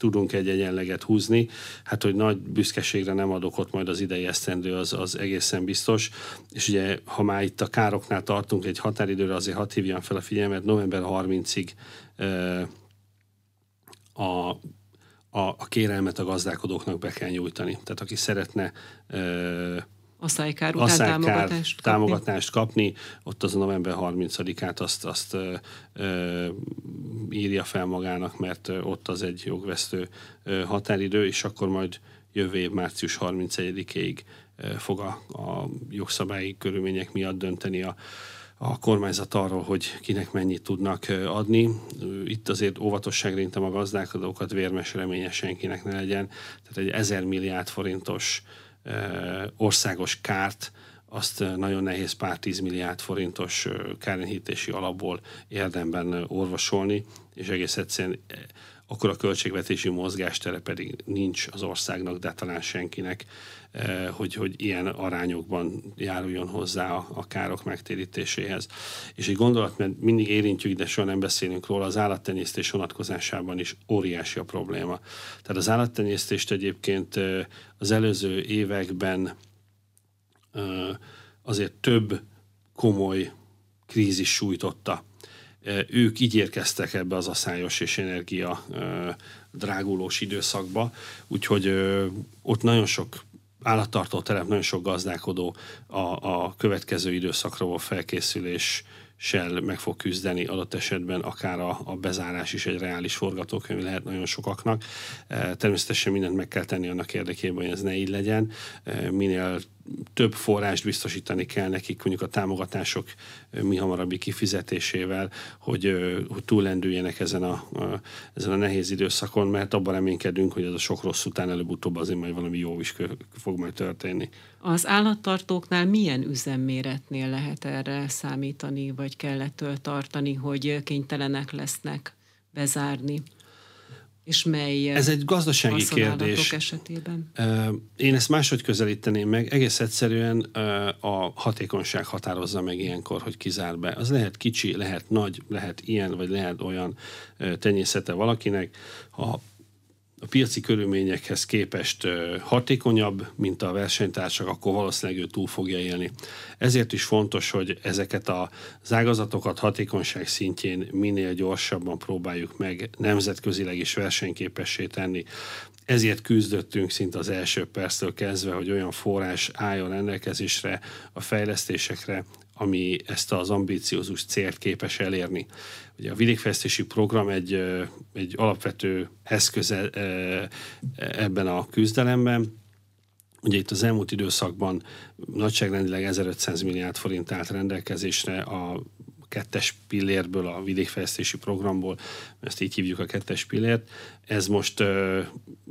tudunk egy egyenleget húzni. Hát, hogy nagy büszkeségre nem adok ott majd az idei esztendő, az, az egészen biztos. És ugye, ha már itt a károknál tartunk egy határidőre, azért hadd hívjam fel a figyelmet, november 30-ig a, a, a kérelmet a gazdálkodóknak be kell nyújtani. Tehát aki szeretne asszálykár után támogatást, kapni. támogatást kapni, ott az a november 30-át azt, azt ö, ö, írja fel magának, mert ott az egy jogvesztő ö, határidő, és akkor majd jövő év március 31-ig fog a, a jogszabályi körülmények miatt dönteni a, a kormányzat arról, hogy kinek mennyit tudnak adni. Itt azért óvatosságra intem a gazdálkodókat, vérmes reménye senkinek ne legyen. Tehát egy ezer milliárd forintos országos kárt, azt nagyon nehéz pár tízmilliárd forintos kárenyhítési alapból érdemben orvosolni, és egész egyszerűen akkor a költségvetési mozgástere pedig nincs az országnak, de talán senkinek, eh, hogy, hogy ilyen arányokban járuljon hozzá a, a károk megtérítéséhez. És egy gondolat, mert mindig érintjük, de soha nem beszélünk róla, az állattenyésztés vonatkozásában is óriási a probléma. Tehát az állattenyésztést egyébként eh, az előző években eh, azért több komoly krízis sújtotta ők így érkeztek ebbe az asszályos és energia drágulós időszakba, úgyhogy ott nagyon sok állattartó telep, nagyon sok gazdálkodó a, a következő időszakra való felkészülés sel meg fog küzdeni adott esetben, akár a, a bezárás is egy reális forgatókönyv lehet nagyon sokaknak. Természetesen mindent meg kell tenni annak érdekében, hogy ez ne így legyen. Minél több forrást biztosítani kell nekik, mondjuk a támogatások mi hamarabbi kifizetésével, hogy, hogy túlendüljenek ezen a, a, ezen a nehéz időszakon, mert abban reménykedünk, hogy ez a sok rossz után előbb-utóbb azért majd valami jó is fog majd történni. Az állattartóknál milyen üzemméretnél lehet erre számítani, vagy kell ettől tartani, hogy kénytelenek lesznek bezárni? és mely Ez egy gazdasági kérdés. esetében? Én ezt máshogy közelíteném meg. Egész egyszerűen a hatékonyság határozza meg ilyenkor, hogy kizár be. Az lehet kicsi, lehet nagy, lehet ilyen, vagy lehet olyan tenyészete valakinek. Ha a piaci körülményekhez képest hatékonyabb, mint a versenytársak, akkor valószínűleg ő túl fogja élni. Ezért is fontos, hogy ezeket az ágazatokat hatékonyság szintjén minél gyorsabban próbáljuk meg nemzetközileg is versenyképessé tenni. ezért küzdöttünk szinte az első perctől kezdve, hogy olyan forrás álljon rendelkezésre a fejlesztésekre, ami ezt az ambíciózus célt képes elérni. Ugye a vidékfejlesztési program egy, egy alapvető eszköze ebben a küzdelemben. Ugye itt az elmúlt időszakban nagyságrendileg 1500 milliárd forint állt rendelkezésre a kettes pillérből, a vidékfejlesztési programból, ezt így hívjuk a kettes pillért, ez most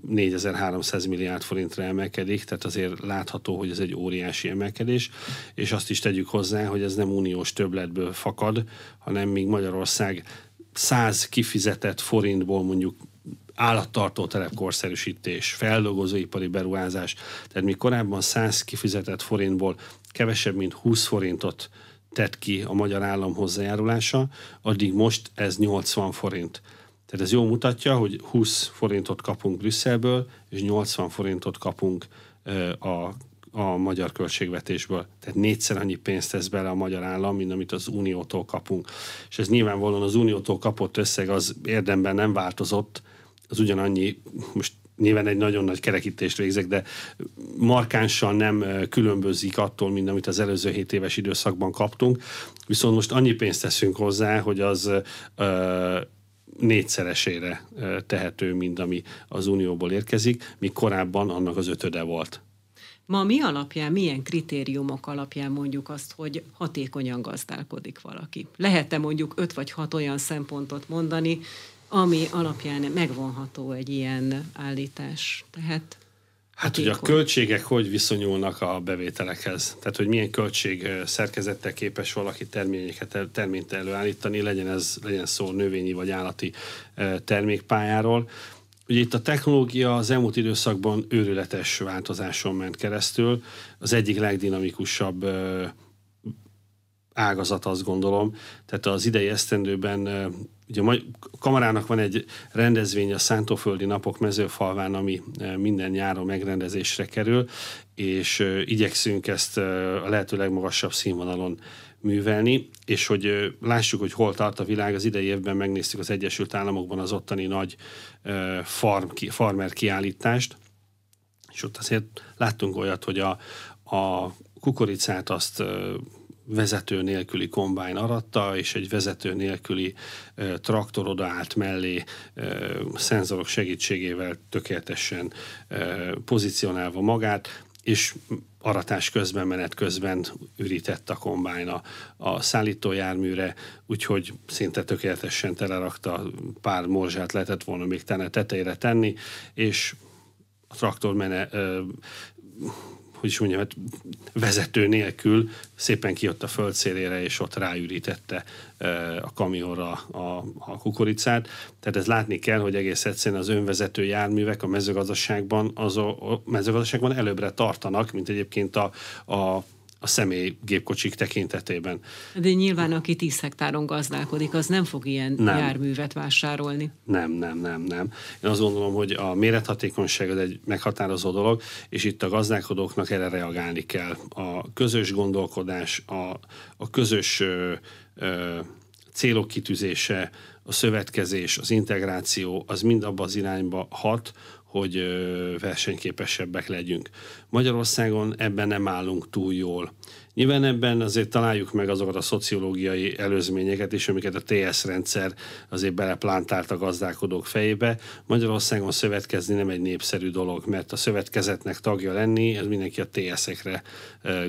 4300 milliárd forintra emelkedik, tehát azért látható, hogy ez egy óriási emelkedés, és azt is tegyük hozzá, hogy ez nem uniós többletből fakad, hanem még Magyarország 100 kifizetett forintból mondjuk állattartó telepkorszerűsítés, feldolgozóipari beruházás. Tehát mi korábban 100 kifizetett forintból kevesebb, mint 20 forintot tett ki a magyar állam hozzájárulása, addig most ez 80 forint. Tehát ez jól mutatja, hogy 20 forintot kapunk Brüsszelből, és 80 forintot kapunk a, a magyar költségvetésből. Tehát négyszer annyi pénzt tesz bele a magyar állam, mint amit az Uniótól kapunk. És ez nyilvánvalóan az Uniótól kapott összeg az érdemben nem változott, az ugyanannyi, most nyilván egy nagyon nagy kerekítést végzek, de markánsan nem különbözik attól, mint amit az előző 7 éves időszakban kaptunk. Viszont most annyi pénzt teszünk hozzá, hogy az ö, négyszeresére tehető, mint ami az Unióból érkezik, míg korábban annak az ötöde volt. Ma mi alapján, milyen kritériumok alapján mondjuk azt, hogy hatékonyan gazdálkodik valaki? Lehet-e mondjuk öt vagy hat olyan szempontot mondani, ami alapján megvonható egy ilyen állítás. Tehát Hát ugye a költségek hogy viszonyulnak a bevételekhez? Tehát, hogy milyen költség szerkezettel képes valaki terményeket, terményt előállítani, legyen ez legyen szó növényi vagy állati termékpályáról. Ugye itt a technológia az elmúlt időszakban őrületes változáson ment keresztül. Az egyik legdinamikusabb ágazat, azt gondolom. Tehát az idei esztendőben Ugye a kamarának van egy rendezvény a Szántóföldi Napok mezőfalván, ami minden nyáron megrendezésre kerül, és igyekszünk ezt a lehető legmagasabb színvonalon művelni, és hogy lássuk, hogy hol tart a világ. Az idei évben megnéztük az Egyesült Államokban az ottani nagy farm, farmer kiállítást, és ott azért láttunk olyat, hogy a, a kukoricát azt vezető nélküli kombány aratta, és egy vezető nélküli traktor odaállt mellé szenzorok segítségével tökéletesen pozícionálva magát, és aratás közben, menet közben ürített a kombájna a szállítójárműre, úgyhogy szinte tökéletesen telerakta, pár morzsát lehetett volna még tene tetejére tenni, és a traktor mene, hogy is mondjam, hát vezető nélkül szépen kijött a földszélére, és ott ráürítette a kamionra a, a kukoricát. Tehát ez látni kell, hogy egész egyszerűen az önvezető járművek a mezőgazdaságban, az a, a mezőgazdaságban előbbre tartanak, mint egyébként a, a a személy gépkocsik tekintetében. De nyilván, aki 10 hektáron gazdálkodik, az nem fog ilyen nem. járművet vásárolni. Nem, nem, nem, nem. Én azt gondolom, hogy a mérethatékonyság az egy meghatározó dolog, és itt a gazdálkodóknak erre reagálni kell. A közös gondolkodás, a, a közös ö, ö, célok kitűzése, a szövetkezés, az integráció, az mind abba az irányba hat, hogy versenyképesebbek legyünk. Magyarországon ebben nem állunk túl jól. Nyilván ebben azért találjuk meg azokat a szociológiai előzményeket is, amiket a TS rendszer azért beleplantált a gazdálkodók fejébe. Magyarországon szövetkezni nem egy népszerű dolog, mert a szövetkezetnek tagja lenni, ez mindenki a TS-ekre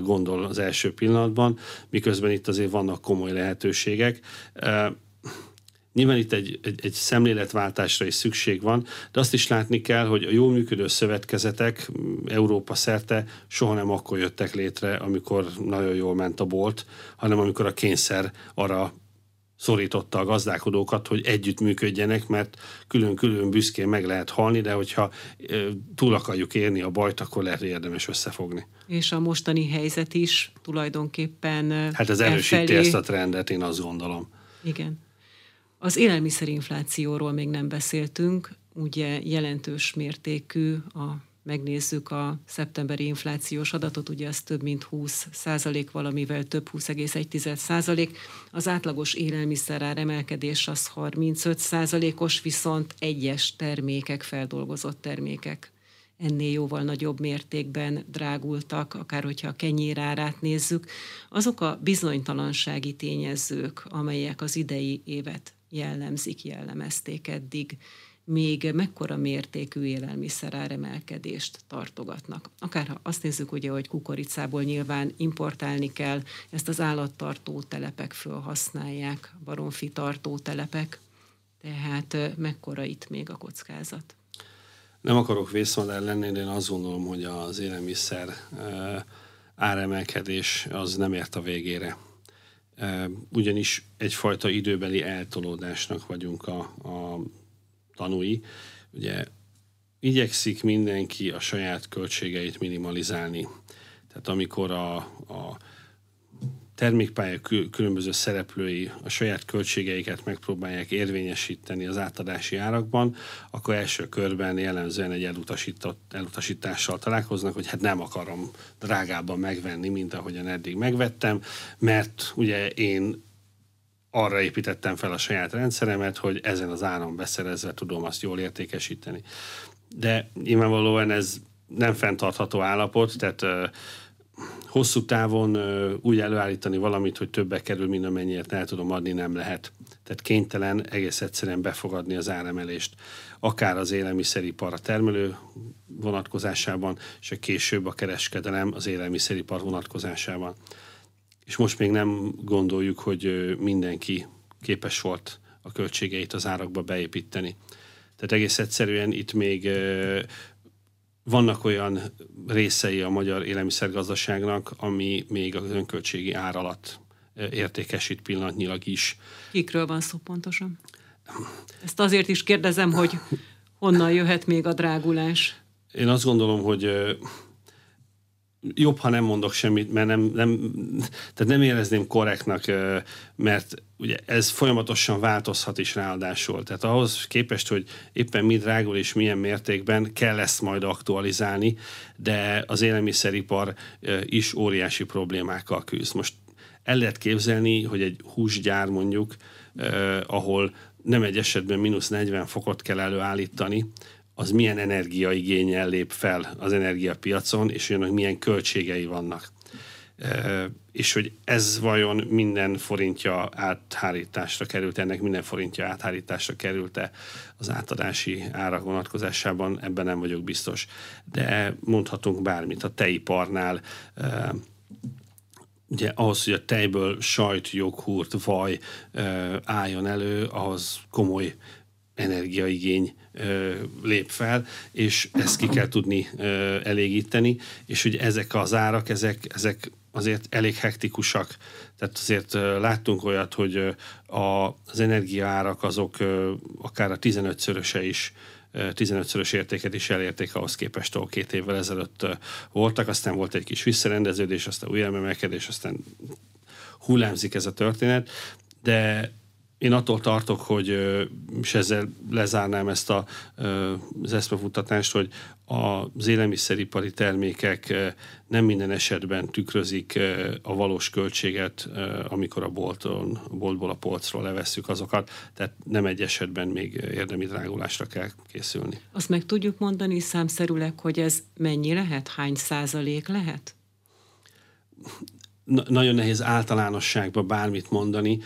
gondol az első pillanatban, miközben itt azért vannak komoly lehetőségek Nyilván itt egy, egy, egy szemléletváltásra is szükség van, de azt is látni kell, hogy a jól működő szövetkezetek Európa szerte soha nem akkor jöttek létre, amikor nagyon jól ment a bolt, hanem amikor a kényszer arra szorította a gazdálkodókat, hogy együtt működjenek, mert külön-külön büszkén meg lehet halni, de hogyha túl akarjuk érni a bajt, akkor lehet érdemes összefogni. És a mostani helyzet is tulajdonképpen Hát ez erősíti elfelé... ezt a trendet, én azt gondolom. Igen. Az élelmiszerinflációról még nem beszéltünk, ugye jelentős mértékű a megnézzük a szeptemberi inflációs adatot, ugye az több mint 20 százalék, valamivel több 20,1 százalék. Az átlagos élelmiszerár emelkedés az 35 százalékos, viszont egyes termékek, feldolgozott termékek ennél jóval nagyobb mértékben drágultak, akár hogyha a kenyérárát nézzük, azok a bizonytalansági tényezők, amelyek az idei évet jellemzik, jellemezték eddig, még mekkora mértékű élelmiszer emelkedést tartogatnak. Akár ha azt nézzük, ugye, hogy kukoricából nyilván importálni kell, ezt az állattartó telepek felhasználják, baromfi tartó telepek, tehát mekkora itt még a kockázat? Nem akarok vészmodell lenni, de én azt gondolom, hogy az élelmiszer áremelkedés az nem ért a végére. Ugyanis egyfajta időbeli eltolódásnak vagyunk a, a tanúi. Ugye igyekszik mindenki a saját költségeit minimalizálni. Tehát amikor a, a termékpálya különböző szereplői a saját költségeiket megpróbálják érvényesíteni az átadási árakban, akkor első körben jellemzően egy elutasítással találkoznak, hogy hát nem akarom drágában megvenni, mint ahogyan eddig megvettem, mert ugye én arra építettem fel a saját rendszeremet, hogy ezen az áron beszerezve tudom azt jól értékesíteni. De nyilvánvalóan ez nem fenntartható állapot, tehát hosszú távon úgy előállítani valamit, hogy többe kerül, mint amennyiért el tudom adni, nem lehet. Tehát kénytelen egész egyszerűen befogadni az áremelést, akár az élelmiszeripar a termelő vonatkozásában, és a később a kereskedelem az élelmiszeripar vonatkozásában. És most még nem gondoljuk, hogy mindenki képes volt a költségeit az árakba beépíteni. Tehát egész egyszerűen itt még vannak olyan részei a magyar élelmiszergazdaságnak, ami még az önköltségi ár alatt értékesít pillanatnyilag is. Kikről van szó pontosan? Ezt azért is kérdezem, hogy honnan jöhet még a drágulás? Én azt gondolom, hogy jobb, ha nem mondok semmit, mert nem, nem, tehát nem érezném korrektnak, mert ugye ez folyamatosan változhat is ráadásul. Tehát ahhoz képest, hogy éppen mi drágul és milyen mértékben kell ezt majd aktualizálni, de az élelmiszeripar is óriási problémákkal küzd. Most el lehet képzelni, hogy egy húsgyár mondjuk, ahol nem egy esetben mínusz 40 fokot kell előállítani, az milyen energiaigényel lép fel az energiapiacon, és olyanok milyen költségei vannak. És hogy ez vajon minden forintja áthárításra került, ennek minden forintja áthárításra került-e az átadási árak vonatkozásában, ebben nem vagyok biztos. De mondhatunk bármit a tejiparnál, ugye ahhoz, hogy a tejből sajt, joghurt, vaj álljon elő, ahhoz komoly energiaigény lép fel, és ezt ki kell tudni elégíteni, és hogy ezek az árak, ezek, ezek azért elég hektikusak. Tehát azért láttunk olyat, hogy a, az energiaárak azok akár a 15-szöröse is 15-szörös értéket is elérték ahhoz képest, ahol két évvel ezelőtt voltak, aztán volt egy kis visszarendeződés, aztán új emelkedés, aztán hullámzik ez a történet, de én attól tartok, hogy, és ezzel lezárnám ezt a, az eszmefutatást, hogy az élelmiszeripari termékek nem minden esetben tükrözik a valós költséget, amikor a, bolton, a boltból, a polcról levesszük azokat, tehát nem egy esetben még érdemi drágulásra kell készülni. Azt meg tudjuk mondani számszerűleg, hogy ez mennyi lehet, hány százalék lehet? Nagyon nehéz általánosságban bármit mondani.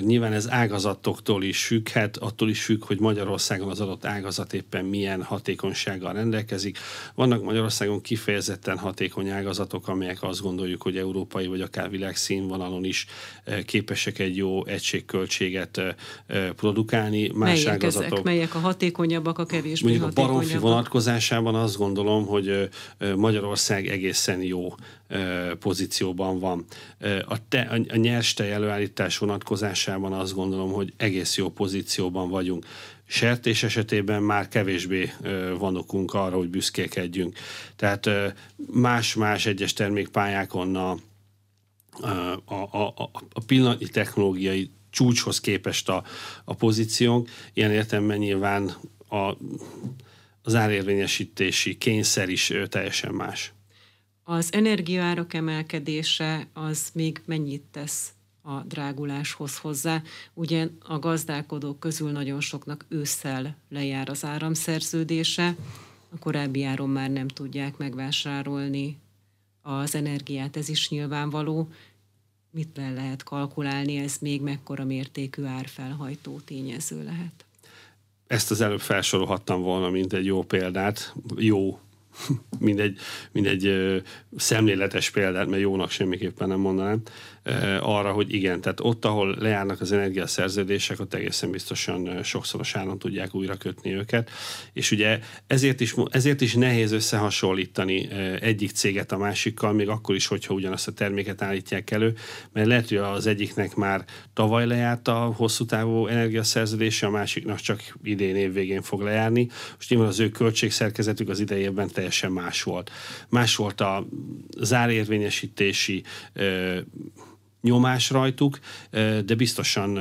Nyilván ez ágazatoktól is függhet, attól is függ, hogy Magyarországon az adott ágazat éppen milyen hatékonysággal rendelkezik. Vannak Magyarországon kifejezetten hatékony ágazatok, amelyek azt gondoljuk, hogy európai vagy akár világszínvonalon is képesek egy jó egységköltséget produkálni. Más melyek ágazatok, ezek? Melyek a hatékonyabbak, a kevésbé Mondjuk a baromfi vonatkozásában azt gondolom, hogy Magyarország egészen jó pozícióban van. A, te, a nyers tej előállítás vonatkozásában azt gondolom, hogy egész jó pozícióban vagyunk. Sertés esetében már kevésbé van okunk arra, hogy büszkékedjünk. Tehát más-más egyes termékpályákon a, a, a, a, a pillanatnyi technológiai csúcshoz képest a, a pozíciónk. Ilyen értelemben nyilván a az árérvényesítési kényszer is teljesen más. Az energiaárak emelkedése az még mennyit tesz a dráguláshoz hozzá. Ugye a gazdálkodók közül nagyon soknak ősszel lejár az áramszerződése, a korábbi áron már nem tudják megvásárolni az energiát, ez is nyilvánvaló. Mit le lehet kalkulálni, ez még mekkora mértékű árfelhajtó tényező lehet? Ezt az előbb felsorolhattam volna, mint egy jó példát, jó mindegy, mindegy szemléletes példát, mert jónak semmiképpen nem mondanám, arra, hogy igen, tehát ott, ahol lejárnak az energiaszerződések, ott egészen biztosan sokszoros áron tudják újra kötni őket, és ugye ezért is, ezért is nehéz összehasonlítani egyik céget a másikkal, még akkor is, hogyha ugyanazt a terméket állítják elő, mert lehet, hogy az egyiknek már tavaly lejárt a hosszú távú energiaszerződése, a másiknak csak idén év végén fog lejárni. Most nyilván az ő költségszerkezetük az idejében teljesen más volt. Más volt a zárérvényesítési nyomás rajtuk, de biztosan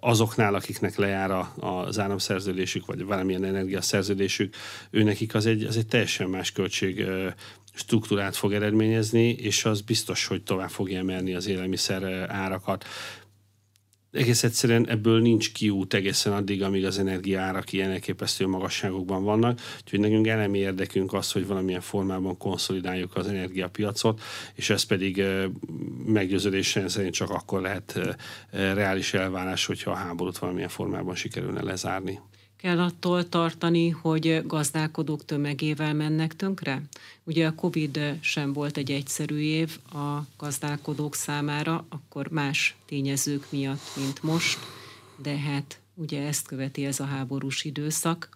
azoknál, akiknek lejár az áramszerződésük, vagy valamilyen energiaszerződésük, őnekik az egy, az egy teljesen más költség struktúrát fog eredményezni, és az biztos, hogy tovább fogja emelni az élelmiszer árakat egész egyszerűen ebből nincs kiút egészen addig, amíg az energiaárak ilyen elképesztő magasságokban vannak. Úgyhogy nekünk elemi érdekünk az, hogy valamilyen formában konszolidáljuk az energiapiacot, és ez pedig meggyőződésen szerint csak akkor lehet reális elvárás, hogyha a háborút valamilyen formában sikerülne lezárni kell attól tartani, hogy gazdálkodók tömegével mennek tönkre? Ugye a Covid sem volt egy egyszerű év a gazdálkodók számára, akkor más tényezők miatt, mint most, de hát ugye ezt követi ez a háborús időszak.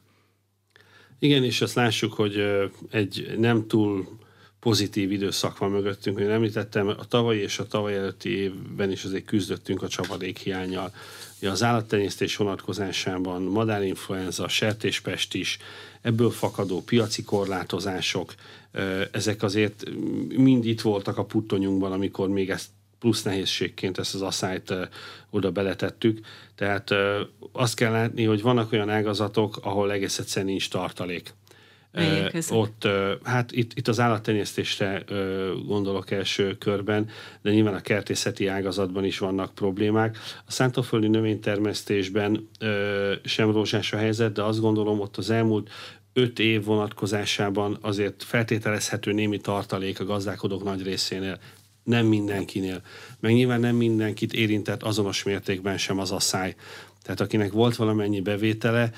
Igen, és azt lássuk, hogy egy nem túl pozitív időszak van mögöttünk, hogy említettem, a tavalyi és a tavaly előtti évben is azért küzdöttünk a csapadék hiányjal. Az állattenyésztés vonatkozásában madárinfluenza, sertéspest is, ebből fakadó piaci korlátozások, ezek azért mind itt voltak a puttonyunkban, amikor még ezt plusz nehézségként ezt az asszályt oda beletettük. Tehát azt kell látni, hogy vannak olyan ágazatok, ahol egész egyszerűen nincs tartalék ott, hát itt, itt az állattenyésztésre gondolok első körben, de nyilván a kertészeti ágazatban is vannak problémák. A szántóföldi növénytermesztésben sem rózsás a helyzet, de azt gondolom ott az elmúlt öt év vonatkozásában azért feltételezhető némi tartalék a gazdálkodók nagy részénél, nem mindenkinél. Meg nyilván nem mindenkit érintett azonos mértékben sem az asszály. Tehát akinek volt valamennyi bevétele,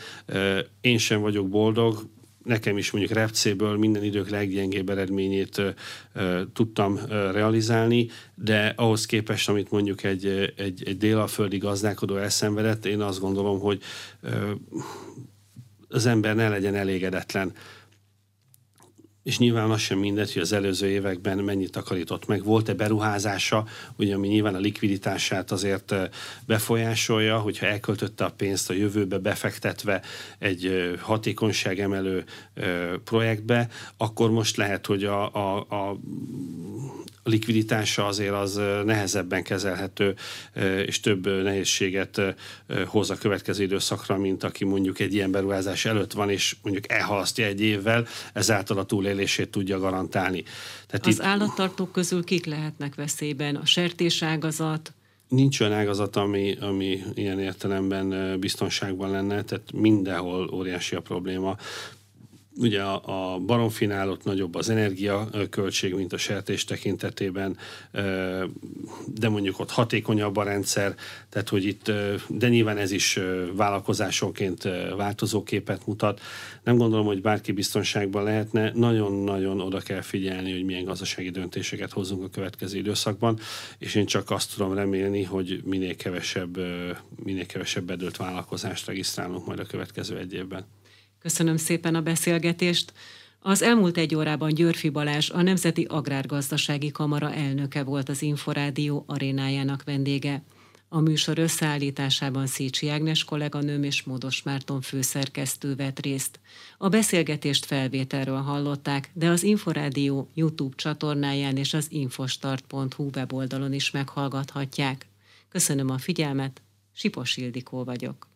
én sem vagyok boldog, nekem is mondjuk repcéből minden idők leggyengébb eredményét ö, tudtam ö, realizálni, de ahhoz képest, amit mondjuk egy, egy, egy délalföldi gazdálkodó elszenvedett, én azt gondolom, hogy ö, az ember ne legyen elégedetlen és nyilván az sem mindegy, hogy az előző években mennyit takarított meg. Volt-e beruházása, ugye, ami nyilván a likviditását azért befolyásolja, hogyha elköltötte a pénzt a jövőbe befektetve egy hatékonyságemelő projektbe, akkor most lehet, hogy a, a, a likviditása azért az nehezebben kezelhető, és több nehézséget hoz a következő időszakra, mint aki mondjuk egy ilyen beruházás előtt van, és mondjuk elhalasztja egy évvel, ezáltal a túlélését tudja garantálni. Tehát az itt... állattartók közül kik lehetnek veszélyben? A sertéságazat, nincs olyan ágazat, ami, ami ilyen értelemben biztonságban lenne, tehát mindenhol óriási a probléma ugye a, a baromfinál nagyobb az energiaköltség, mint a sertés tekintetében, de mondjuk ott hatékonyabb a rendszer, tehát hogy itt, de nyilván ez is vállalkozásonként változó képet mutat. Nem gondolom, hogy bárki biztonságban lehetne, nagyon-nagyon oda kell figyelni, hogy milyen gazdasági döntéseket hozzunk a következő időszakban, és én csak azt tudom remélni, hogy minél kevesebb, minél kevesebb bedőlt vállalkozást regisztrálunk majd a következő egy évben. Köszönöm szépen a beszélgetést. Az elmúlt egy órában Györfi Balázs, a Nemzeti Agrárgazdasági Kamara elnöke volt az Inforádió arénájának vendége. A műsor összeállításában Szécsi Ágnes kolléganőm és Módos Márton főszerkesztő vett részt. A beszélgetést felvételről hallották, de az Inforádió YouTube csatornáján és az infostart.hu weboldalon is meghallgathatják. Köszönöm a figyelmet, Sipos Ildikó vagyok.